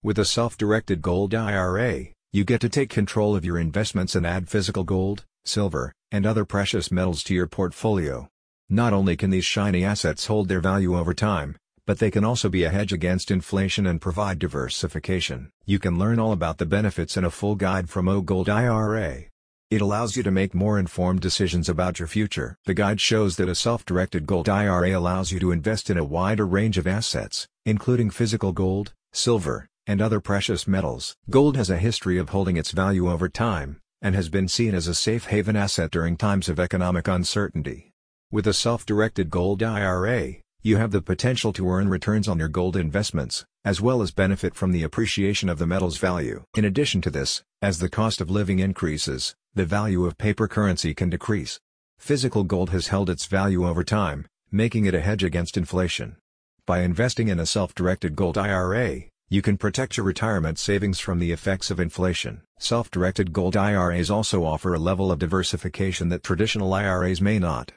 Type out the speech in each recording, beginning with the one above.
With a self-directed gold IRA, you get to take control of your investments and add physical gold, silver, and other precious metals to your portfolio. Not only can these shiny assets hold their value over time, but they can also be a hedge against inflation and provide diversification. You can learn all about the benefits in a full guide from O Gold IRA. It allows you to make more informed decisions about your future. The guide shows that a self-directed gold IRA allows you to invest in a wider range of assets, including physical gold, silver, and other precious metals. Gold has a history of holding its value over time, and has been seen as a safe haven asset during times of economic uncertainty. With a self-directed gold IRA, you have the potential to earn returns on your gold investments, as well as benefit from the appreciation of the metal's value. In addition to this, as the cost of living increases, the value of paper currency can decrease. Physical gold has held its value over time, making it a hedge against inflation. By investing in a self-directed gold IRA, you can protect your retirement savings from the effects of inflation. Self-directed gold IRAs also offer a level of diversification that traditional IRAs may not.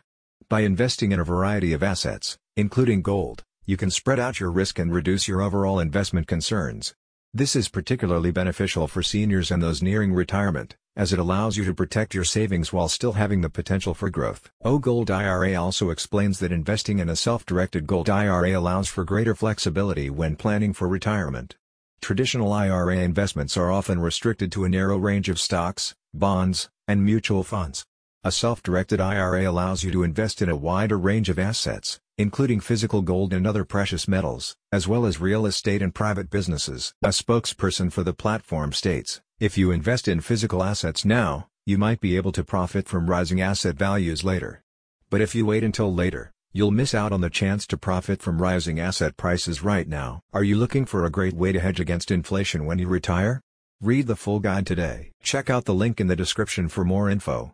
By investing in a variety of assets, including gold, you can spread out your risk and reduce your overall investment concerns. This is particularly beneficial for seniors and those nearing retirement, as it allows you to protect your savings while still having the potential for growth. O Gold IRA also explains that investing in a self-directed gold IRA allows for greater flexibility when planning for retirement. Traditional IRA investments are often restricted to a narrow range of stocks, bonds, and mutual funds. A self-directed IRA allows you to invest in a wider range of assets, including physical gold and other precious metals, as well as real estate and private businesses. A spokesperson for the platform states, if you invest in physical assets now, you might be able to profit from rising asset values later. But if you wait until later, you'll miss out on the chance to profit from rising asset prices right now. Are you looking for a great way to hedge against inflation when you retire? Read the full guide today. Check out the link in the description for more info.